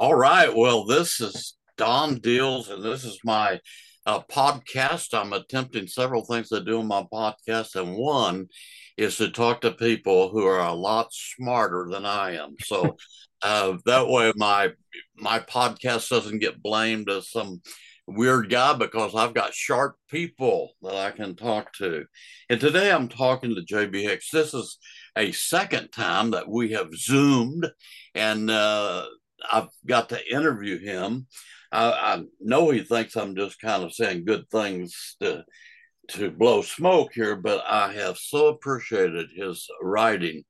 All right. Well, this is Don Diehl's, and this is my uh, podcast. I'm attempting several things to do in my podcast, and one is to talk to people who are a lot smarter than I am. So uh, that way, my my podcast doesn't get blamed as some weird guy because I've got sharp people that I can talk to. And today I'm talking to JB Hixson. This is a second time that we have zoomed, and uh, I've got to interview him. I, I, know he thinks I'm just kind of saying good things to to blow smoke here, but I have so appreciated his writing,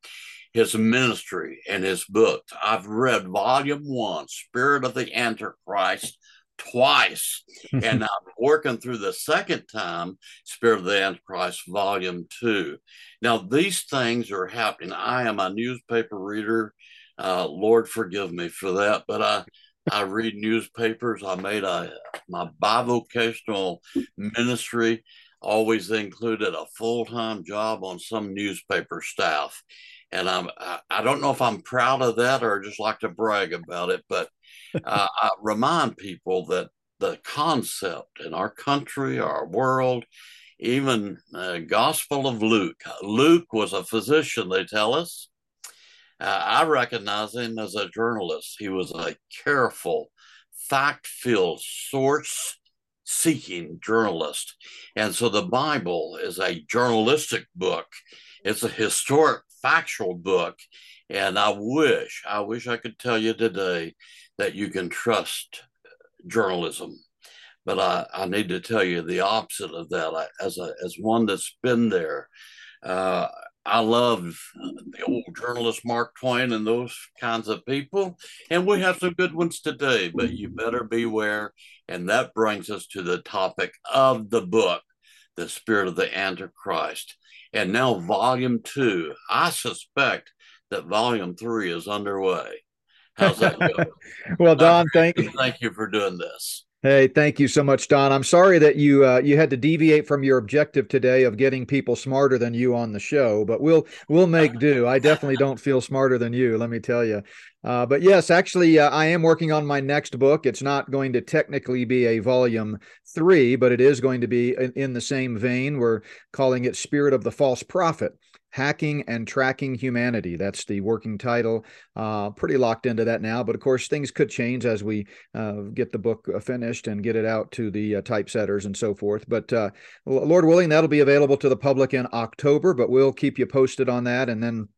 his ministry, and his book. I've read volume one, Spirit of the Antichrist, twice, and I'm working through the second time, Spirit of the Antichrist, volume two. Now, these things are happening. I am a newspaper reader uh, Lord forgive me for that, but I I read newspapers. I made a my bivocational ministry always included a full time job on some newspaper staff, and I'm I, I, don't know if I'm proud of that or just like to brag about it, but uh, I remind people that the concept in our country, our world, even uh, Gospel of Luke. Luke was a physician, they tell us. Uh, I recognize him as a journalist. He was a careful, fact filled, source seeking journalist. And so the Bible is a journalistic book, it's a historic, factual book. And I wish, I wish I could tell you today that you can trust journalism. But I, I need to tell you the opposite of that. I, as a as one that's been there, uh, I love the old journalist Mark Twain and those kinds of people. And we have some good ones today, but you better beware. And that brings us to the topic of the book, The Spirit of the Antichrist. And now, volume two. I suspect that volume three is underway. How's that going? well, Don, thank you. Thank you for doing this. Hey, thank you so much, Don. I'm sorry that you uh, you had to deviate from your objective today of getting people smarter than you on the show, but we'll we'll make do. I definitely don't feel smarter than you, let me tell you. Uh, but yes, actually, uh, I am working on my next book. It's not going to technically be a volume three, but it is going to be in, in the same vein. We're calling it "Spirit of the False Prophet." Hacking and Tracking Humanity. That's the working title. Uh, pretty locked into that now, but of course, things could change as we uh, get the book uh, finished and get it out to the uh, typesetters and so forth. But uh, Lord willing, that'll be available to the public in October, but we'll keep you posted on that. And then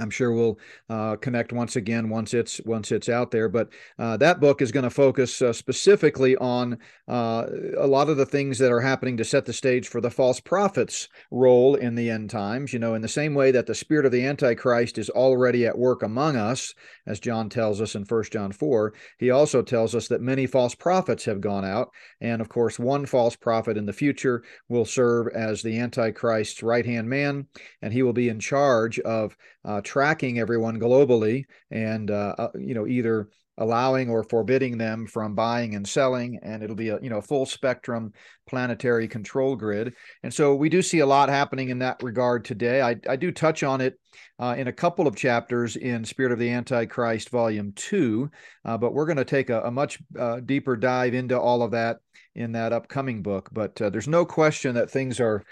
I'm sure we'll uh, connect once again once it's once it's out there. But uh, that book is going to focus uh, specifically on uh, a lot of the things that are happening to set the stage for the false prophets' role in the end times. You know, in the same way that the spirit of the Antichrist is already at work among us, as John tells us in First John four. He also tells us that many false prophets have gone out, and of course, one false prophet in the future will serve as the Antichrist's right hand man, and he will be in charge of uh, tracking everyone globally and uh, uh, you know either allowing or forbidding them from buying and selling and it'll be a you know full spectrum planetary control grid. And so we do see a lot happening in that regard today. I, I do touch on it uh, in a couple of chapters in spirit of the antichrist volume 2 uh, but we're going to take a, a much uh, deeper dive into all of that in that upcoming book. But uh, there's no question that things are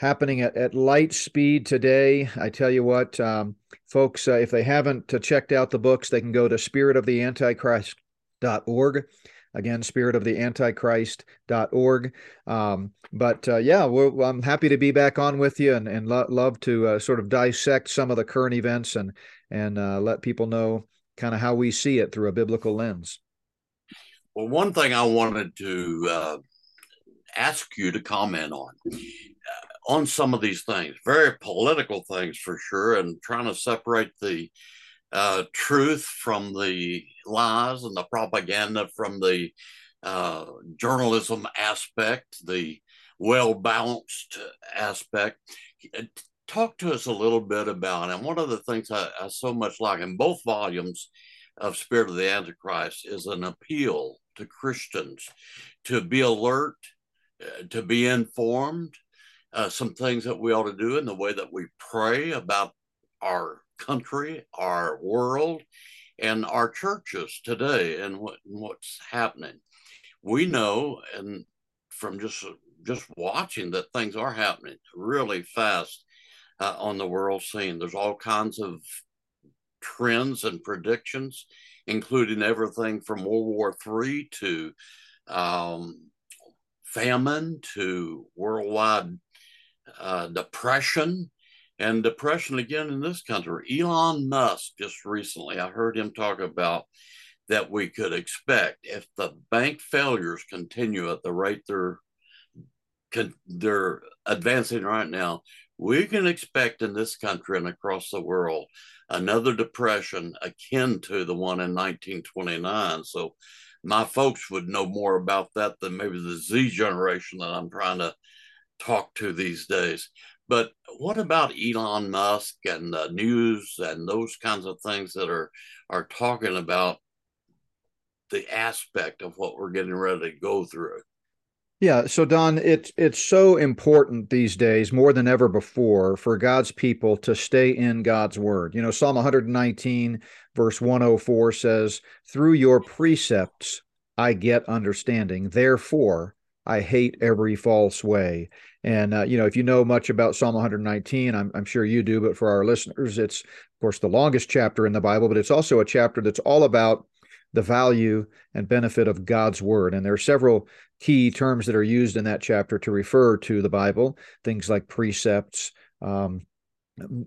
happening at, at light speed today. I tell you what, um, folks, uh, if they haven't uh, checked out the books, they can go to spiritoftheantichrist.org. Again, spiritoftheantichrist.org. Um, but uh, yeah, I'm happy to be back on with you and, and lo- love to uh, sort of dissect some of the current events and, and uh, let people know kind of how we see it through a biblical lens. Well, one thing I wanted to uh, ask you to comment on on some of these things, very political things for sure, and trying to separate the uh, truth from the lies and the propaganda from the uh, journalism aspect, the well balanced aspect. Talk to us a little bit about, and one of the things I, I so much like in both volumes of Spirit of the Antichrist is an appeal to Christians to be alert, uh, to be informed, uh, some things that we ought to do in the way that we pray about our country, our world, and our churches today and what what's happening. We know, and from just just watching that things are happening really fast uh, on the world scene. There's all kinds of trends and predictions, including everything from World War III to um, famine to worldwide uh, depression and depression again in this country. Elon Musk just recently, I heard him talk about that we could expect if the bank failures continue at the rate they're they're advancing right now, we can expect in this country and across the world another depression akin to the one in 1929. So my folks would know more about that than maybe the Z generation that I'm trying to talk to these days. But what about Elon Musk and the news and those kinds of things that are are talking about the aspect of what we're getting ready to go through? Yeah, so Don, it's it's so important these days more than ever before for God's people to stay in God's word. You know, Psalm 119 verse 104 says, "Through your precepts I get understanding. Therefore, I hate every false way." And uh, you know, if you know much about Psalm 119, I'm, I'm sure you do, but for our listeners, it's of course the longest chapter in the Bible, but it's also a chapter that's all about the value and benefit of God's word. And there are several key terms that are used in that chapter to refer to the Bible, things like precepts, um,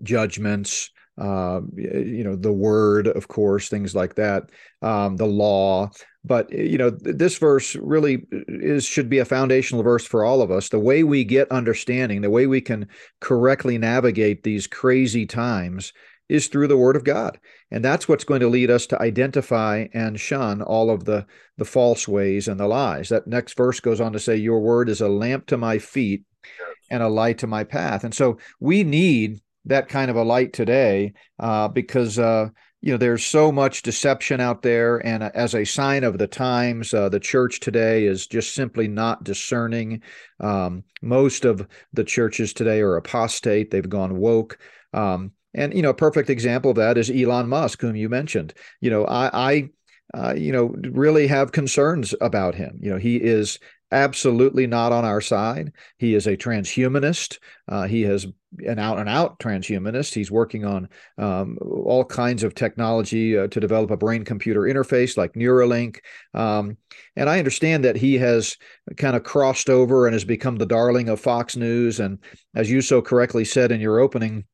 judgments, uh, you know, the word, of course, things like that, um, the law. But you know, this verse really is should be a foundational verse for all of us. The way we get understanding, the way we can correctly navigate these crazy times is through the word of God. And that's what's going to lead us to identify and shun all of the, the false ways and the lies. That next verse goes on to say, Your word is a lamp to my feet and a light to my path. And so we need that kind of a light today uh, because uh, you know there's so much deception out there and as a sign of the times uh, the church today is just simply not discerning um, most of the churches today are apostate they've gone woke um, and you know, a perfect example of that is Elon Musk, whom you mentioned. You know, I, I uh, you know, really have concerns about him. You know, he is absolutely not on our side. He is a transhumanist. Uh, he has an out and out transhumanist. He's working on um, all kinds of technology uh, to develop a brain computer interface like Neuralink. Um, and I understand that he has kind of crossed over and has become the darling of Fox News. And as you so correctly said in your opening,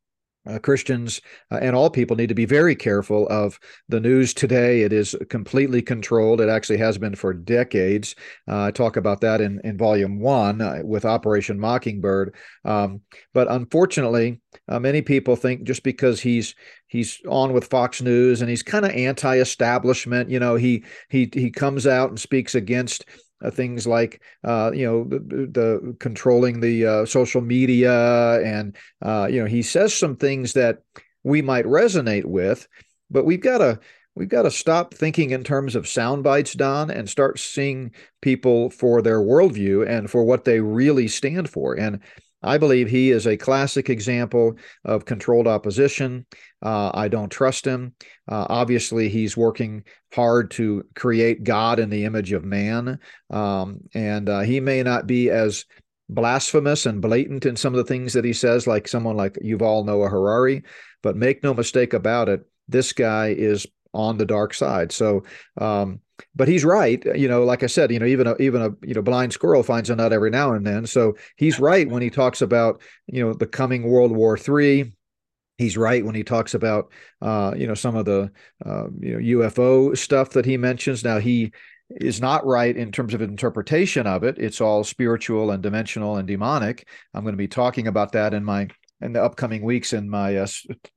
uh, Christians uh, and all people need to be very careful of the news today. It is completely controlled. It actually has been for decades. Uh, I talk about that in, in volume one uh, with Operation Mockingbird. Um, but unfortunately, uh, many people think just because he's he's on with Fox News and he's kind of anti-establishment, you know, he he he comes out and speaks against things like uh, you know the, the controlling the uh, social media and uh, you know he says some things that we might resonate with but we've got to we've got to stop thinking in terms of sound bites don and start seeing people for their worldview and for what they really stand for. And I believe he is a classic example of controlled opposition. Uh, I don't trust him. Uh, obviously, he's working hard to create God in the image of man. Um, and uh, he may not be as blasphemous and blatant in some of the things that he says, like someone like Yuval Noah Harari. But make no mistake about it, this guy is on the dark side. So, um, but he's right. You know, like I said, you know, even a even a you know blind squirrel finds a nut every now and then. So he's right when he talks about you know the coming World War Three. He's right when he talks about uh, you know some of the uh, you know UFO stuff that he mentions. Now he is not right in terms of interpretation of it. It's all spiritual and dimensional and demonic. I'm going to be talking about that in my in the upcoming weeks in my uh,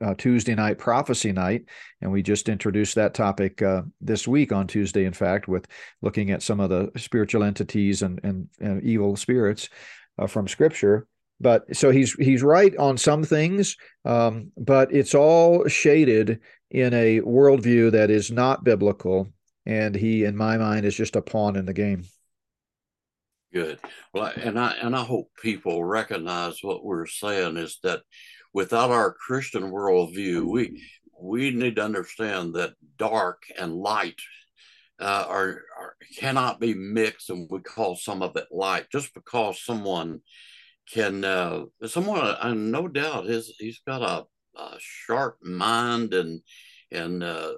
uh, Tuesday night prophecy night. And we just introduced that topic uh, this week on Tuesday, in fact, with looking at some of the spiritual entities and, and, and evil spirits uh, from Scripture. But so he's he's right on some things, um, but it's all shaded in a worldview that is not biblical. And he, in my mind, is just a pawn in the game. Good. Well, and I and I hope people recognize what we're saying is that without our Christian worldview, we we need to understand that dark and light uh, are, are, cannot be mixed, and we call some of it light. Just because someone can, uh, someone, uh, no doubt, his he's got a, a sharp mind and and uh,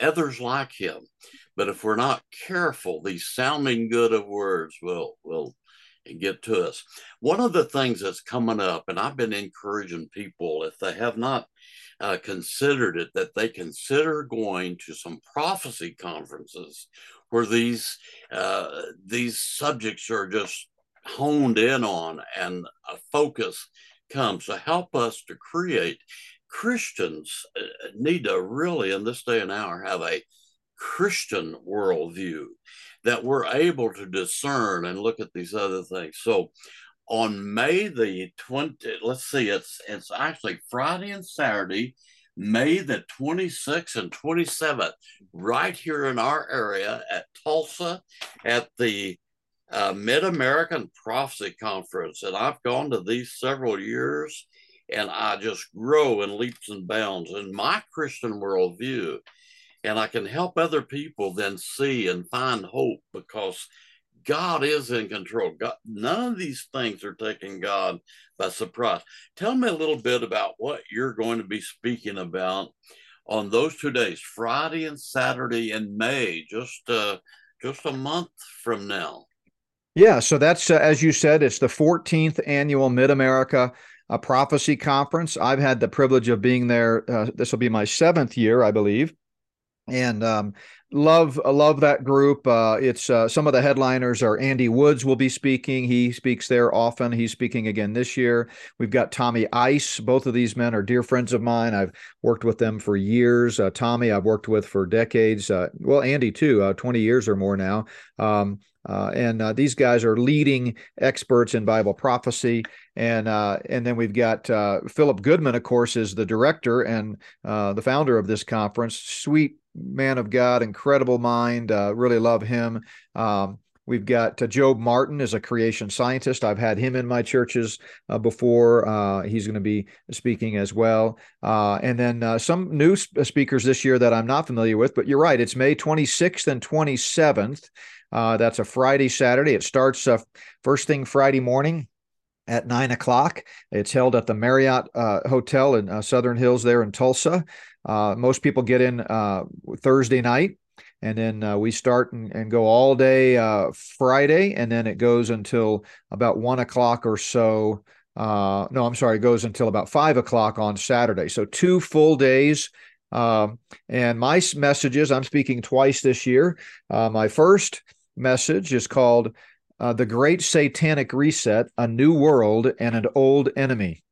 others like him. But if we're not careful, these sounding good of words will will get to us. One of the things that's coming up, and I've been encouraging people if they have not uh, considered it, that they consider going to some prophecy conferences where these uh, these subjects are just honed in on, and a focus comes to help us to create Christians uh, need to really, in this day and hour, have a Christian worldview that we're able to discern and look at these other things. So on May the 20, let's see, it's it's actually Friday and Saturday, May the 26th and 27th, right here in our area at Tulsa at the uh, Mid American Prophecy Conference. And I've gone to these several years and I just grow in leaps and bounds in my Christian worldview. And I can help other people then see and find hope because God is in control. God, none of these things are taking God by surprise. Tell me a little bit about what you're going to be speaking about on those two days, Friday and Saturday in May, just uh, just a month from now. Yeah, so that's uh, as you said, it's the 14th annual Mid America a prophecy conference. I've had the privilege of being there. Uh, this will be my seventh year, I believe, and um, love love that group. Uh, it's uh, some of the headliners are Andy Woods will be speaking. He speaks there often. He's speaking again this year. We've got Tommy Ice. Both of these men are dear friends of mine. I've worked with them for years. Uh, Tommy, I've worked with for decades. Uh, well, Andy too, uh, twenty years or more now. Um, uh, and uh, these guys are leading experts in Bible prophecy. And uh, and then we've got uh, Philip Goodman, of course, is the director and uh, the founder of this conference. Sweet man of God, incredible mind. Uh, really love him. Um, We've got uh, Job Martin is a creation scientist. I've had him in my churches uh, before. Uh, he's going to be speaking as well. and then some new sp- speakers this year that I'm not familiar with, but you're right. It's May 26th and 27th. Uh, that's a Friday, Saturday. It starts uh, first thing Friday morning at nine o'clock. It's held at the Marriott uh, Hotel in uh, Southern Hills there in Tulsa. Uh, most people get in uh, Thursday night. And then we start and, and, go all day Friday, and then it goes until about one o'clock or so. no, I'm sorry, it goes until about five o'clock on Saturday. So two full days. Um, and my messages, I'm speaking twice this year. Uh, my first message is called uh, The Great Satanic Reset A New World and an Old Enemy.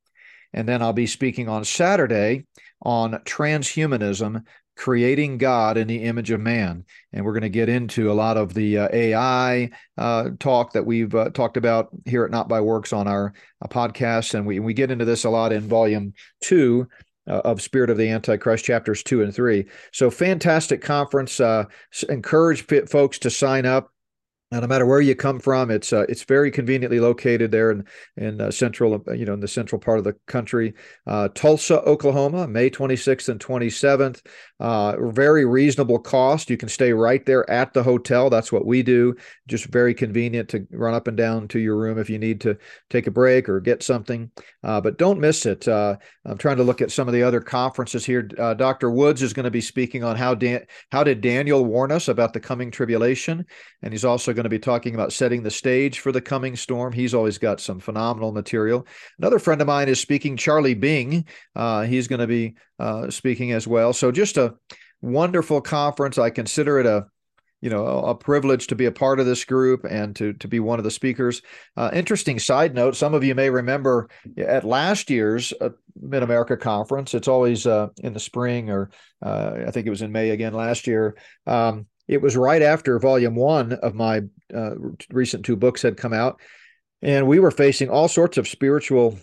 And then I'll be speaking on Saturday on transhumanism, creating God in the image of man. And we're going to get into a lot of the uh, AI uh, talk that we've uh, talked about here at Not by Works on our uh, podcast. And we, we get into this a lot in volume two uh, of Spirit of the Antichrist, chapters two and three. So, fantastic conference. Uh, encourage folks to sign up. No matter where you come from, it's uh, it's very conveniently located there in in uh, central, uh, you know, in the central part of the country. Uh, Tulsa, Oklahoma, May 26th and 27th. Uh, very reasonable cost. You can stay right there at the hotel. That's what we do. Just very convenient to run up and down to your room if you need to take a break or get something. Uh, but don't miss it. I'm trying to look at some of the other conferences here. Dr. Woods is going to be speaking on how Dan- how did Daniel warn us about the coming tribulation, and he's also going to be talking about setting the stage for the coming storm. He's always got some phenomenal material. Another friend of mine is speaking, Charlie Bing. Uh, he's going to be uh, speaking as well. So just a wonderful conference. I consider it a you know a, privilege to be a part of this group and to to be one of the speakers uh, interesting side note some of you may remember at last year's uh, mid america conference it's always uh, in the spring or uh, i think it was in may again last year um, it was right after volume one of my uh, recent two books had come out. And we were facing all sorts of spiritual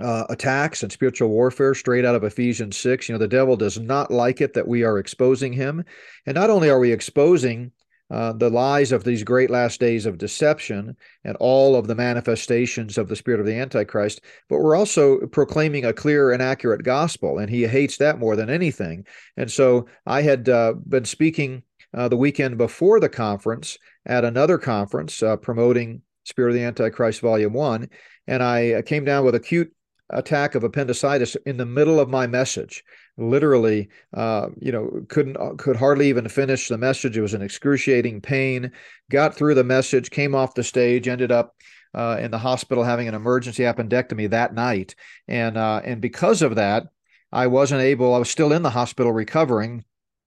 uh, attacks and spiritual warfare straight out of Ephesians 6. You know, the devil does not like it that we are exposing him. And not only are we exposing uh, the lies of these great last days of deception and all of the manifestations of the spirit of the Antichrist, but we're also proclaiming a clear and accurate gospel, and he hates that more than anything. And so I had uh, been speaking uh, the weekend before the conference at another conference uh, promoting Spirit of the Antichrist Volume 1, and I uh, came down with acute attack of appendicitis in the middle of my message. Literally uh, you know couldn't uh, could hardly even finish the message. It was an excruciating pain. Got through the message came off the stage ended up uh, in the hospital having an emergency appendectomy that night. And uh, and because of that i wasn't able i was still in the hospital recovering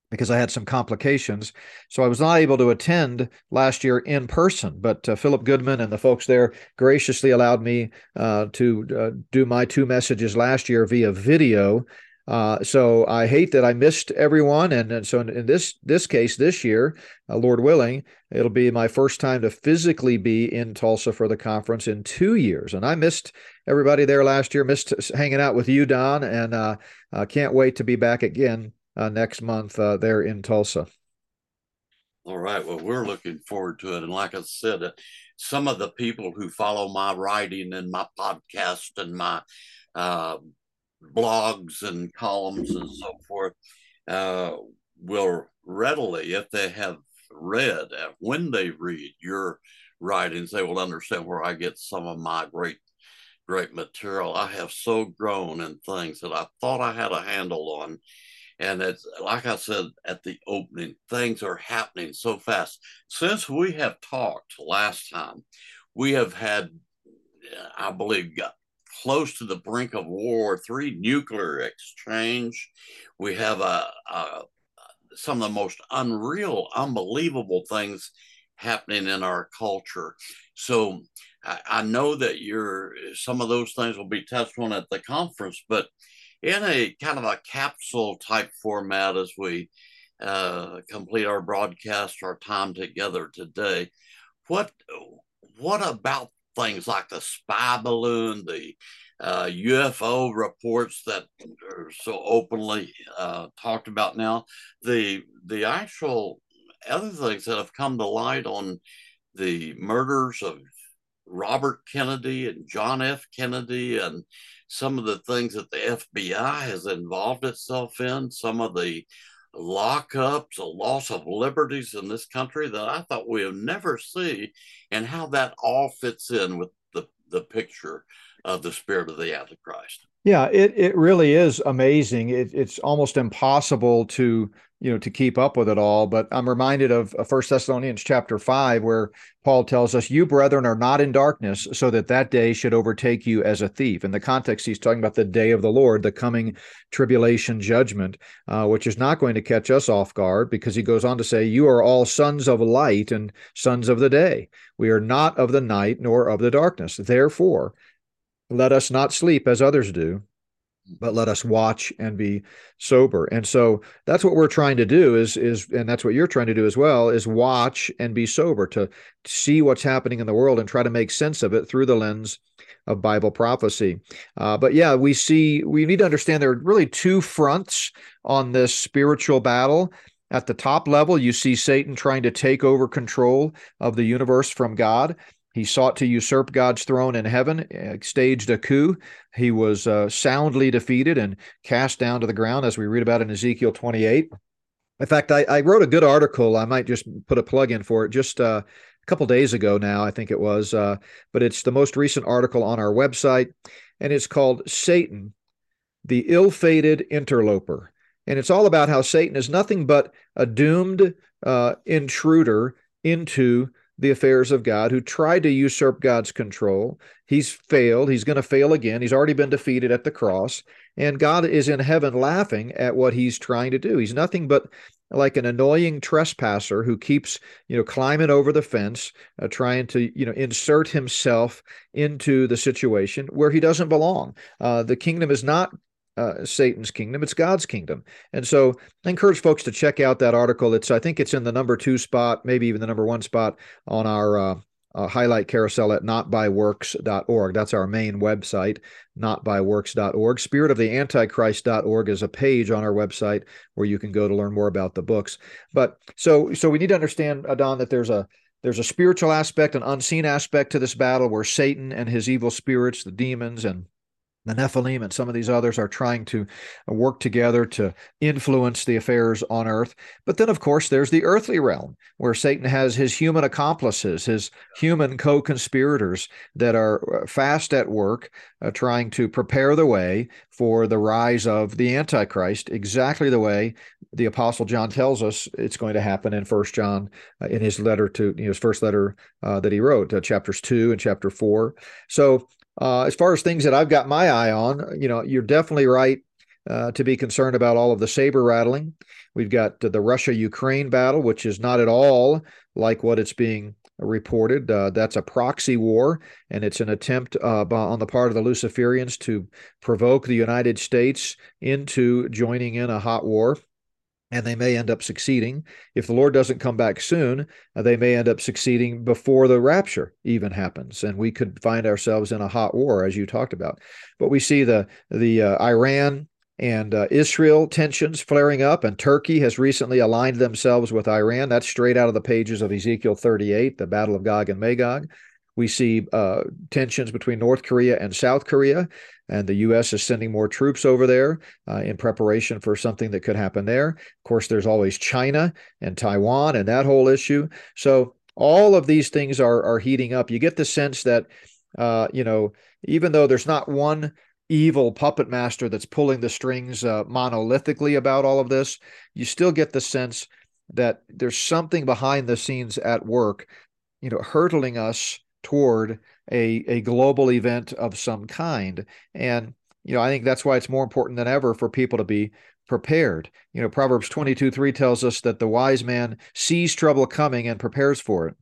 because I had some complications. So I was not able to attend last year in person, but uh, Philip Goodman and the folks there graciously allowed me uh, to uh, do my two messages last year via video. Uh, so I hate that I missed everyone, and, and so in, in, this this case this year, uh, Lord willing, it'll be my first time to physically be in Tulsa for the conference in two years, and I missed everybody there last year. Missed hanging out with you, Don, and uh, can't wait to be back again uh, next month uh, there in Tulsa. All right. Well, we're looking forward to it. And like I said, uh, some of the people who follow my writing and my podcast and my uh, blogs and columns and so forth uh, will readily, if they have read, uh, when they read your writings, they will understand where I get some of my great great material. I have so grown in things that I thought I had a handle on and it's like I said at the opening, things are happening so fast. Since we have talked last time, we have had, uh, I believe, close to the brink of War Three nuclear exchange. We have a, a, some of the most unreal, unbelievable things happening in our culture. So I, I know that you're some of those things will be touched on at the conference, but in a kind of a capsule type format as we uh, complete our broadcast, our time together today. What what about things like the spy balloon, the uh, UFO reports that are so openly uh, talked about now, the the actual other things that have come to light on the murders of Robert Kennedy and John F. Kennedy and some of the things that the FBI has involved itself in, some of the lockups, the loss of liberties in this country that I thought we would never see, and how that all fits in with the, the picture of the spirit of the Antichrist. Yeah, it it really is amazing. It, it's almost impossible to you know to keep up with it all. But I'm reminded of First Thessalonians chapter five, where Paul tells us, "You brethren are not in darkness, so that that day should overtake you as a thief." In the context, he's talking about the day of the Lord, the coming tribulation judgment, uh, which is not going to catch us off guard, because he goes on to say, "You are all sons of light and sons of the day. We are not of the night nor of the darkness. Therefore." let us not sleep as others do but let us watch and be sober. And so that's what we're trying to do is is and that's what you're trying to do as well is watch and be sober to see what's happening in the world and try to make sense of it through the lens of bible prophecy. Uh, but yeah we see we need to understand there are really two fronts on this spiritual battle. At the top level, you see Satan trying to take over control of the universe from God. He sought to usurp God's throne in heaven, uh, staged a coup. He was uh, soundly defeated and cast down to the ground, as we read about in Ezekiel 28. In fact, I, I wrote a good article. I might just put a plug in for it just uh, a couple days ago now, I think it was. Uh, but it's the most recent article on our website, and it's called Satan, the Ill Fated Interloper. And it's all about how Satan is nothing but a doomed uh, intruder into the affairs of God, who tried to usurp God's control. He's failed. He's going to fail again. He's already been defeated at the cross. And God is in heaven laughing at what he's trying to do. He's nothing but like an annoying trespasser who keeps, you know, climbing over the fence, uh, trying to, you know, insert himself into the situation where he doesn't belong. Uh, the kingdom is not uh, Satan's kingdom; it's God's kingdom. And so, I encourage folks to check out that article. It's I think it's in the number two spot, maybe even the number one spot on our uh, uh, highlight carousel at notbyworks.org. That's our main website, notbyworks.org. Spiritoftheantichrist.org is a page on our website where you can go to learn more about the books. But so so we need to understand, Don, that there's a there's a spiritual aspect, an unseen aspect to this battle where Satan and his evil spirits, the demons and the Nephilim and some of these others are trying to uh, work together to influence the affairs on earth. But then, of course, there's the earthly realm where Satan has his human accomplices, his human co conspirators that are uh, fast at work uh, trying to prepare the way for the rise of the Antichrist, exactly the way the Apostle John tells us it's going to happen in First John uh, in his letter to you know, his first letter uh, that he wrote, uh, chapters two and chapter four. So uh, as far as things that I've got my eye on, you know, you're definitely right uh, to be concerned about all of the saber rattling. We've got the Russia Ukraine battle, which is not at all like what it's being reported. Uh, that's a proxy war, and it's an attempt uh, on the part of the Luciferians to provoke the United States into joining in a hot war and they may end up succeeding. If the Lord doesn't come back soon, uh, they may end up succeeding before the rapture even happens, and we could find ourselves in a hot war, as you talked about. But we see the the uh, Iran and uh, Israel tensions flaring up, and Turkey has recently aligned themselves with Iran. That's straight out of the pages of Ezekiel 38, the Battle of Gog and Magog. We see uh, tensions between North Korea and South Korea, and the U.S. is sending more troops over there uh, in preparation for something that could happen there. Of course, there's always China and Taiwan and that whole issue. So all of these things are are heating up. You get the sense that uh, you know, even though there's not one evil puppet master that's pulling the strings uh, monolithically about all of this, you still get the sense that there's something behind the scenes at work, you know, hurtling us toward a, a global event of some kind. And, you know, I think that's why it's more important than ever for people to be prepared. You know, Proverbs 22 3 tells us that the wise man sees trouble coming and prepares for it.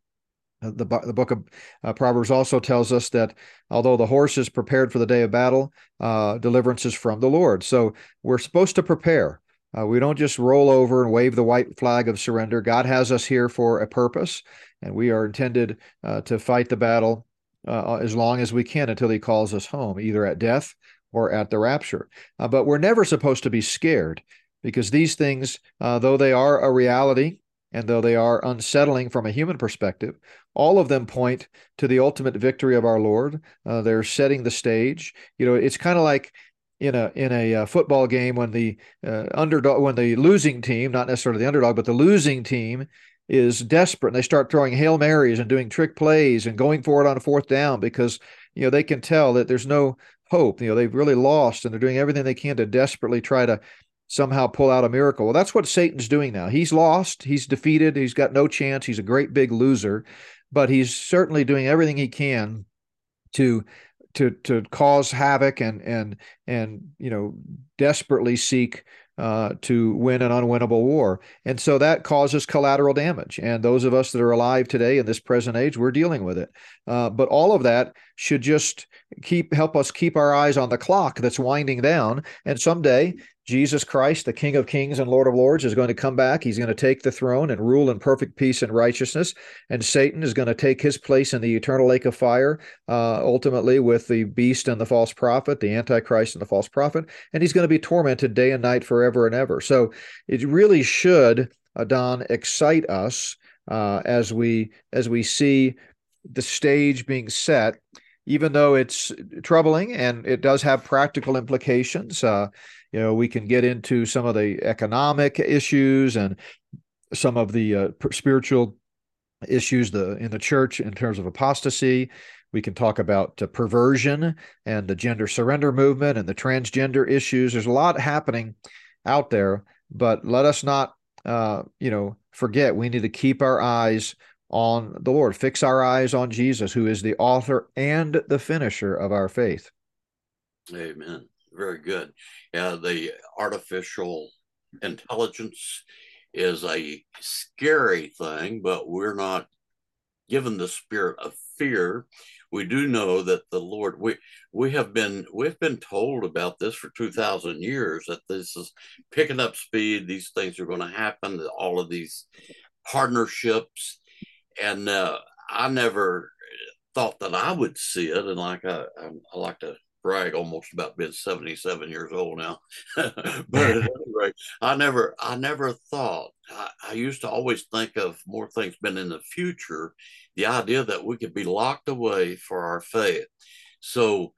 Uh, the, the book of uh, Proverbs also tells us that although the horse is prepared for the day of battle, uh, deliverance is from the Lord. So we're supposed to prepare. Uh, we don't just roll over and wave the white flag of surrender. God has us here for a purpose, and we are intended uh, to fight the battle uh, as long as we can until He calls us home, either at death or at the rapture. Uh, but we're never supposed to be scared because these things, uh, though they are a reality and though they are unsettling from a human perspective, all of them point to the ultimate victory of our Lord. Uh, they're setting the stage. You know, it's kind of like in a in a uh, football game when the uh, underdog when the losing team not necessarily the underdog but the losing team is desperate and they start throwing hail marys and doing trick plays and going for it on a fourth down because you know they can tell that there's no hope. You know they've really lost and they're doing everything they can to desperately try to somehow pull out a miracle. Well that's what satan's doing now. He's lost he's defeated he's got no chance he's a great big loser but he's certainly doing everything he can to to to cause havoc and and and you know desperately seek uh, to win an unwinnable war. And so that causes collateral damage. And those of us that are alive today in this present age, we're dealing with it. Uh, but all of that should just keep help us keep our eyes on the clock that's winding down. And someday Jesus Christ, the King of Kings and Lord of Lords, is going to come back. He's going to take the throne and rule in perfect peace and righteousness. And Satan is going to take his place in the eternal lake of fire, uh, ultimately with the beast and the false prophet, the Antichrist and the false prophet. And he's going to be tormented day and night forever and ever. So it really should, uh, Don, excite us uh, as we as we see the stage being set even though it's troubling and it does have practical implications. Uh, you know we can get into some of the economic issues and some of the uh, spiritual issues the in the church in terms of apostasy we can talk about uh, perversion and the gender surrender movement and the transgender issues there's a lot happening out there but let us not uh, you know forget we need to keep our eyes on the lord fix our eyes on jesus who is the author and the finisher of our faith amen very good. Yeah, the artificial intelligence is a scary thing, but we're not given the spirit of fear. We do know that the Lord we we have been we've been told about this for two thousand years that this is picking up speed. These things are going to happen. All of these partnerships, and uh, I never thought that I would see it, and like I, I, I like to brag almost about being 77 years old now. but anyway, I never I never thought I, I, used to always think of more things been in the future, the idea that we could be locked away for our faith. So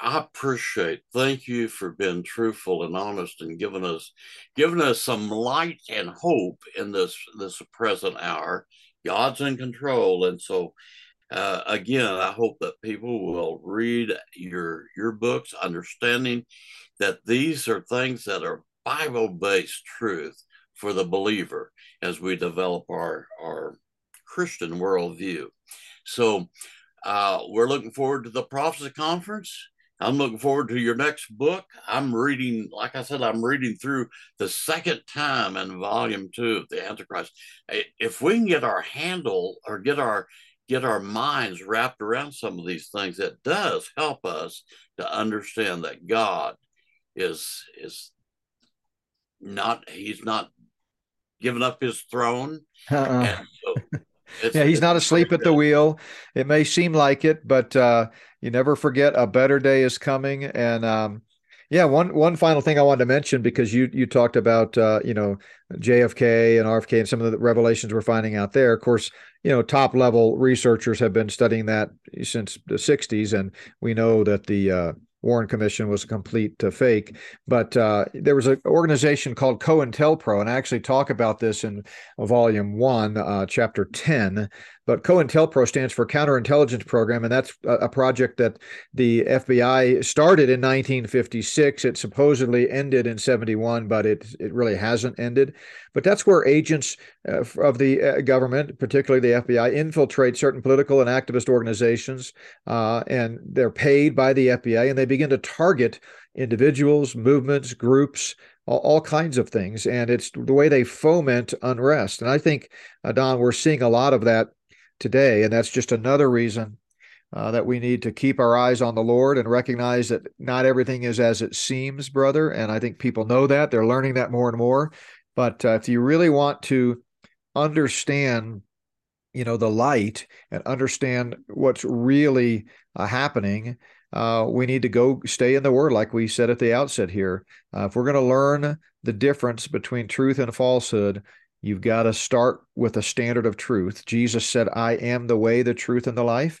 I appreciate thank you for being truthful and honest and giving us giving us some light and hope in this this present hour. God's in control. And so uh, again, I hope that people will read your your books, understanding that these are things that are Bible based truth for the believer as we develop our our Christian worldview. So uh, we're looking forward to the Prophecy Conference. I'm looking forward to your next book. I'm reading, like I said, I'm reading through the second time in volume two of the Antichrist. If we can get our handle or get our get our minds wrapped around some of these things, it does help us to understand that God is is not he's not given up his throne. Uh-uh. So yeah, he's not asleep at the wheel. It may seem like it, but uh, you never forget a better day is coming. And um, yeah, one one final thing I wanted to mention because you you talked about uh, you know JFK and RFK and some of the revelations we're finding out there. Of course, you know, top level researchers have been studying that since the 60s, and we know that the uh, Warren Commission was a complete uh, fake. But uh, there was an organization called COINTELPRO, and I actually talk about this in Volume One, uh, Chapter 10, but COINTELPRO stands for Counterintelligence Program, and that's a, project that the FBI started in 1956. It supposedly ended in 71, but it it really hasn't ended. But that's where agents uh, of the uh, government, particularly the FBI, infiltrate certain political and activist organizations, uh, and they're paid by the FBI, and they begin to target individuals, movements, groups, all, all, kinds of things. And it's the way they foment unrest. And I think, uh, Don, we're seeing a lot of that today. And that's just another reason uh, that we need to keep our eyes on the Lord and recognize that not everything is as it seems, brother. And I think people know that. They're learning that more and more. But uh, if you really want to understand, you know, the light and understand what's really uh, happening, uh, we need to go stay in the Word, like we said at the outset here. Uh, if we're going to learn the difference between truth and falsehood, You've got to start with a standard of truth. Jesus said, I am the way, the truth, and the life.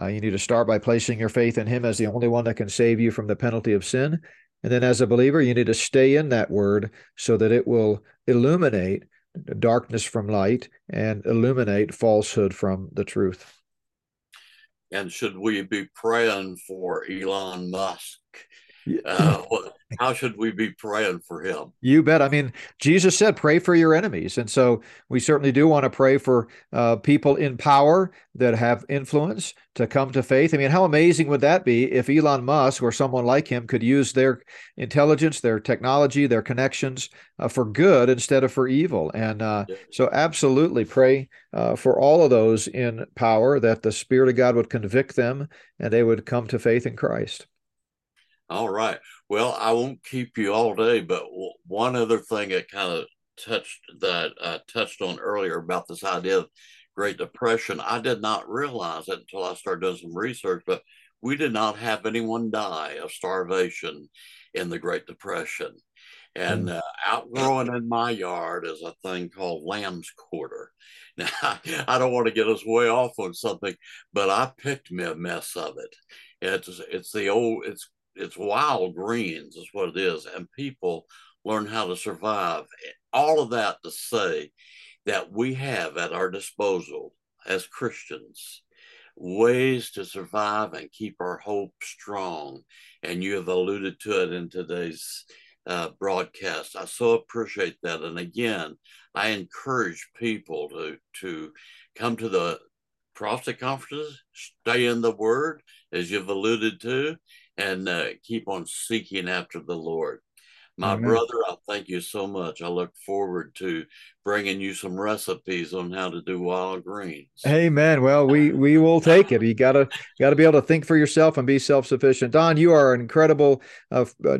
Uh, you need to start by placing your faith in Him as the only one that can save you from the penalty of sin. And then, as a believer, you need to stay in that word so that it will illuminate darkness from light and illuminate falsehood from the truth. And should we be praying for Elon Musk? Uh, how should we be praying for him? You bet. I mean, Jesus said, pray for your enemies. And so we certainly do want to pray for uh, people in power that have influence to come to faith. I mean, how amazing would that be if Elon Musk or someone like him could use their intelligence, their technology, their connections uh, for good instead of for evil? And uh, so, absolutely pray uh, for all of those in power that the Spirit of God would convict them and they would come to faith in Christ. All right. Well, I won't keep you all day, but one other thing that kind of touched that I touched on earlier about this idea of Great Depression, I did not realize it until I started doing some research, but we did not have anyone die of starvation in the Great Depression. And mm. uh, outgrowing in my yard is a thing called lamb's quarter. Now, I don't want to get us way off on something, but I picked me a mess of it. It's it's the old it's it's wild greens is what it is and people learn how to survive. All of that to say that we have at our disposal as christians ways to survive and keep our hope strong and you have alluded to it in today's uh, broadcast. I so appreciate that and again i encourage people to to come to the prophecy conferences stay in the word as you've alluded to and uh, keep on seeking after the Lord. My Amen. brother, I thank you so much. I look forward to bringing you some recipes on how to do wild greens. Amen. Well, we we will take it. You gotta gotta be able to think for yourself and be self sufficient. Don, you are an incredible uh, uh,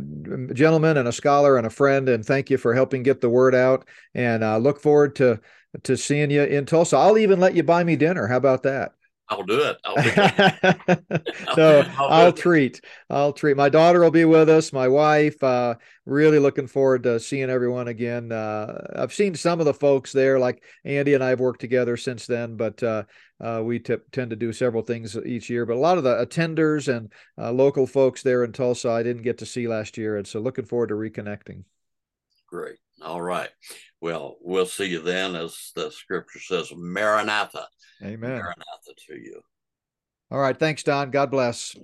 gentleman and a scholar and a friend, and thank you for helping get the word out. And I uh, look forward to to seeing you in Tulsa. I'll even let you buy me dinner. How about that? I'll do it. I'll do it. so I'll, I'll treat. I'll treat. My daughter will be with us. My wife. Uh, really looking forward to seeing everyone again. Uh, I've seen some of the folks there, like Andy and I have worked together since then, but uh, uh we t- tend to do several things each year. But a lot of the attenders and uh, local folks there in Tulsa, I didn't get to see last year, and so looking forward to reconnecting. Great. All right. Well, we'll see you then, as the scripture says, Maranatha. Amen. Maranatha to you. All right. Thanks, Don. God bless.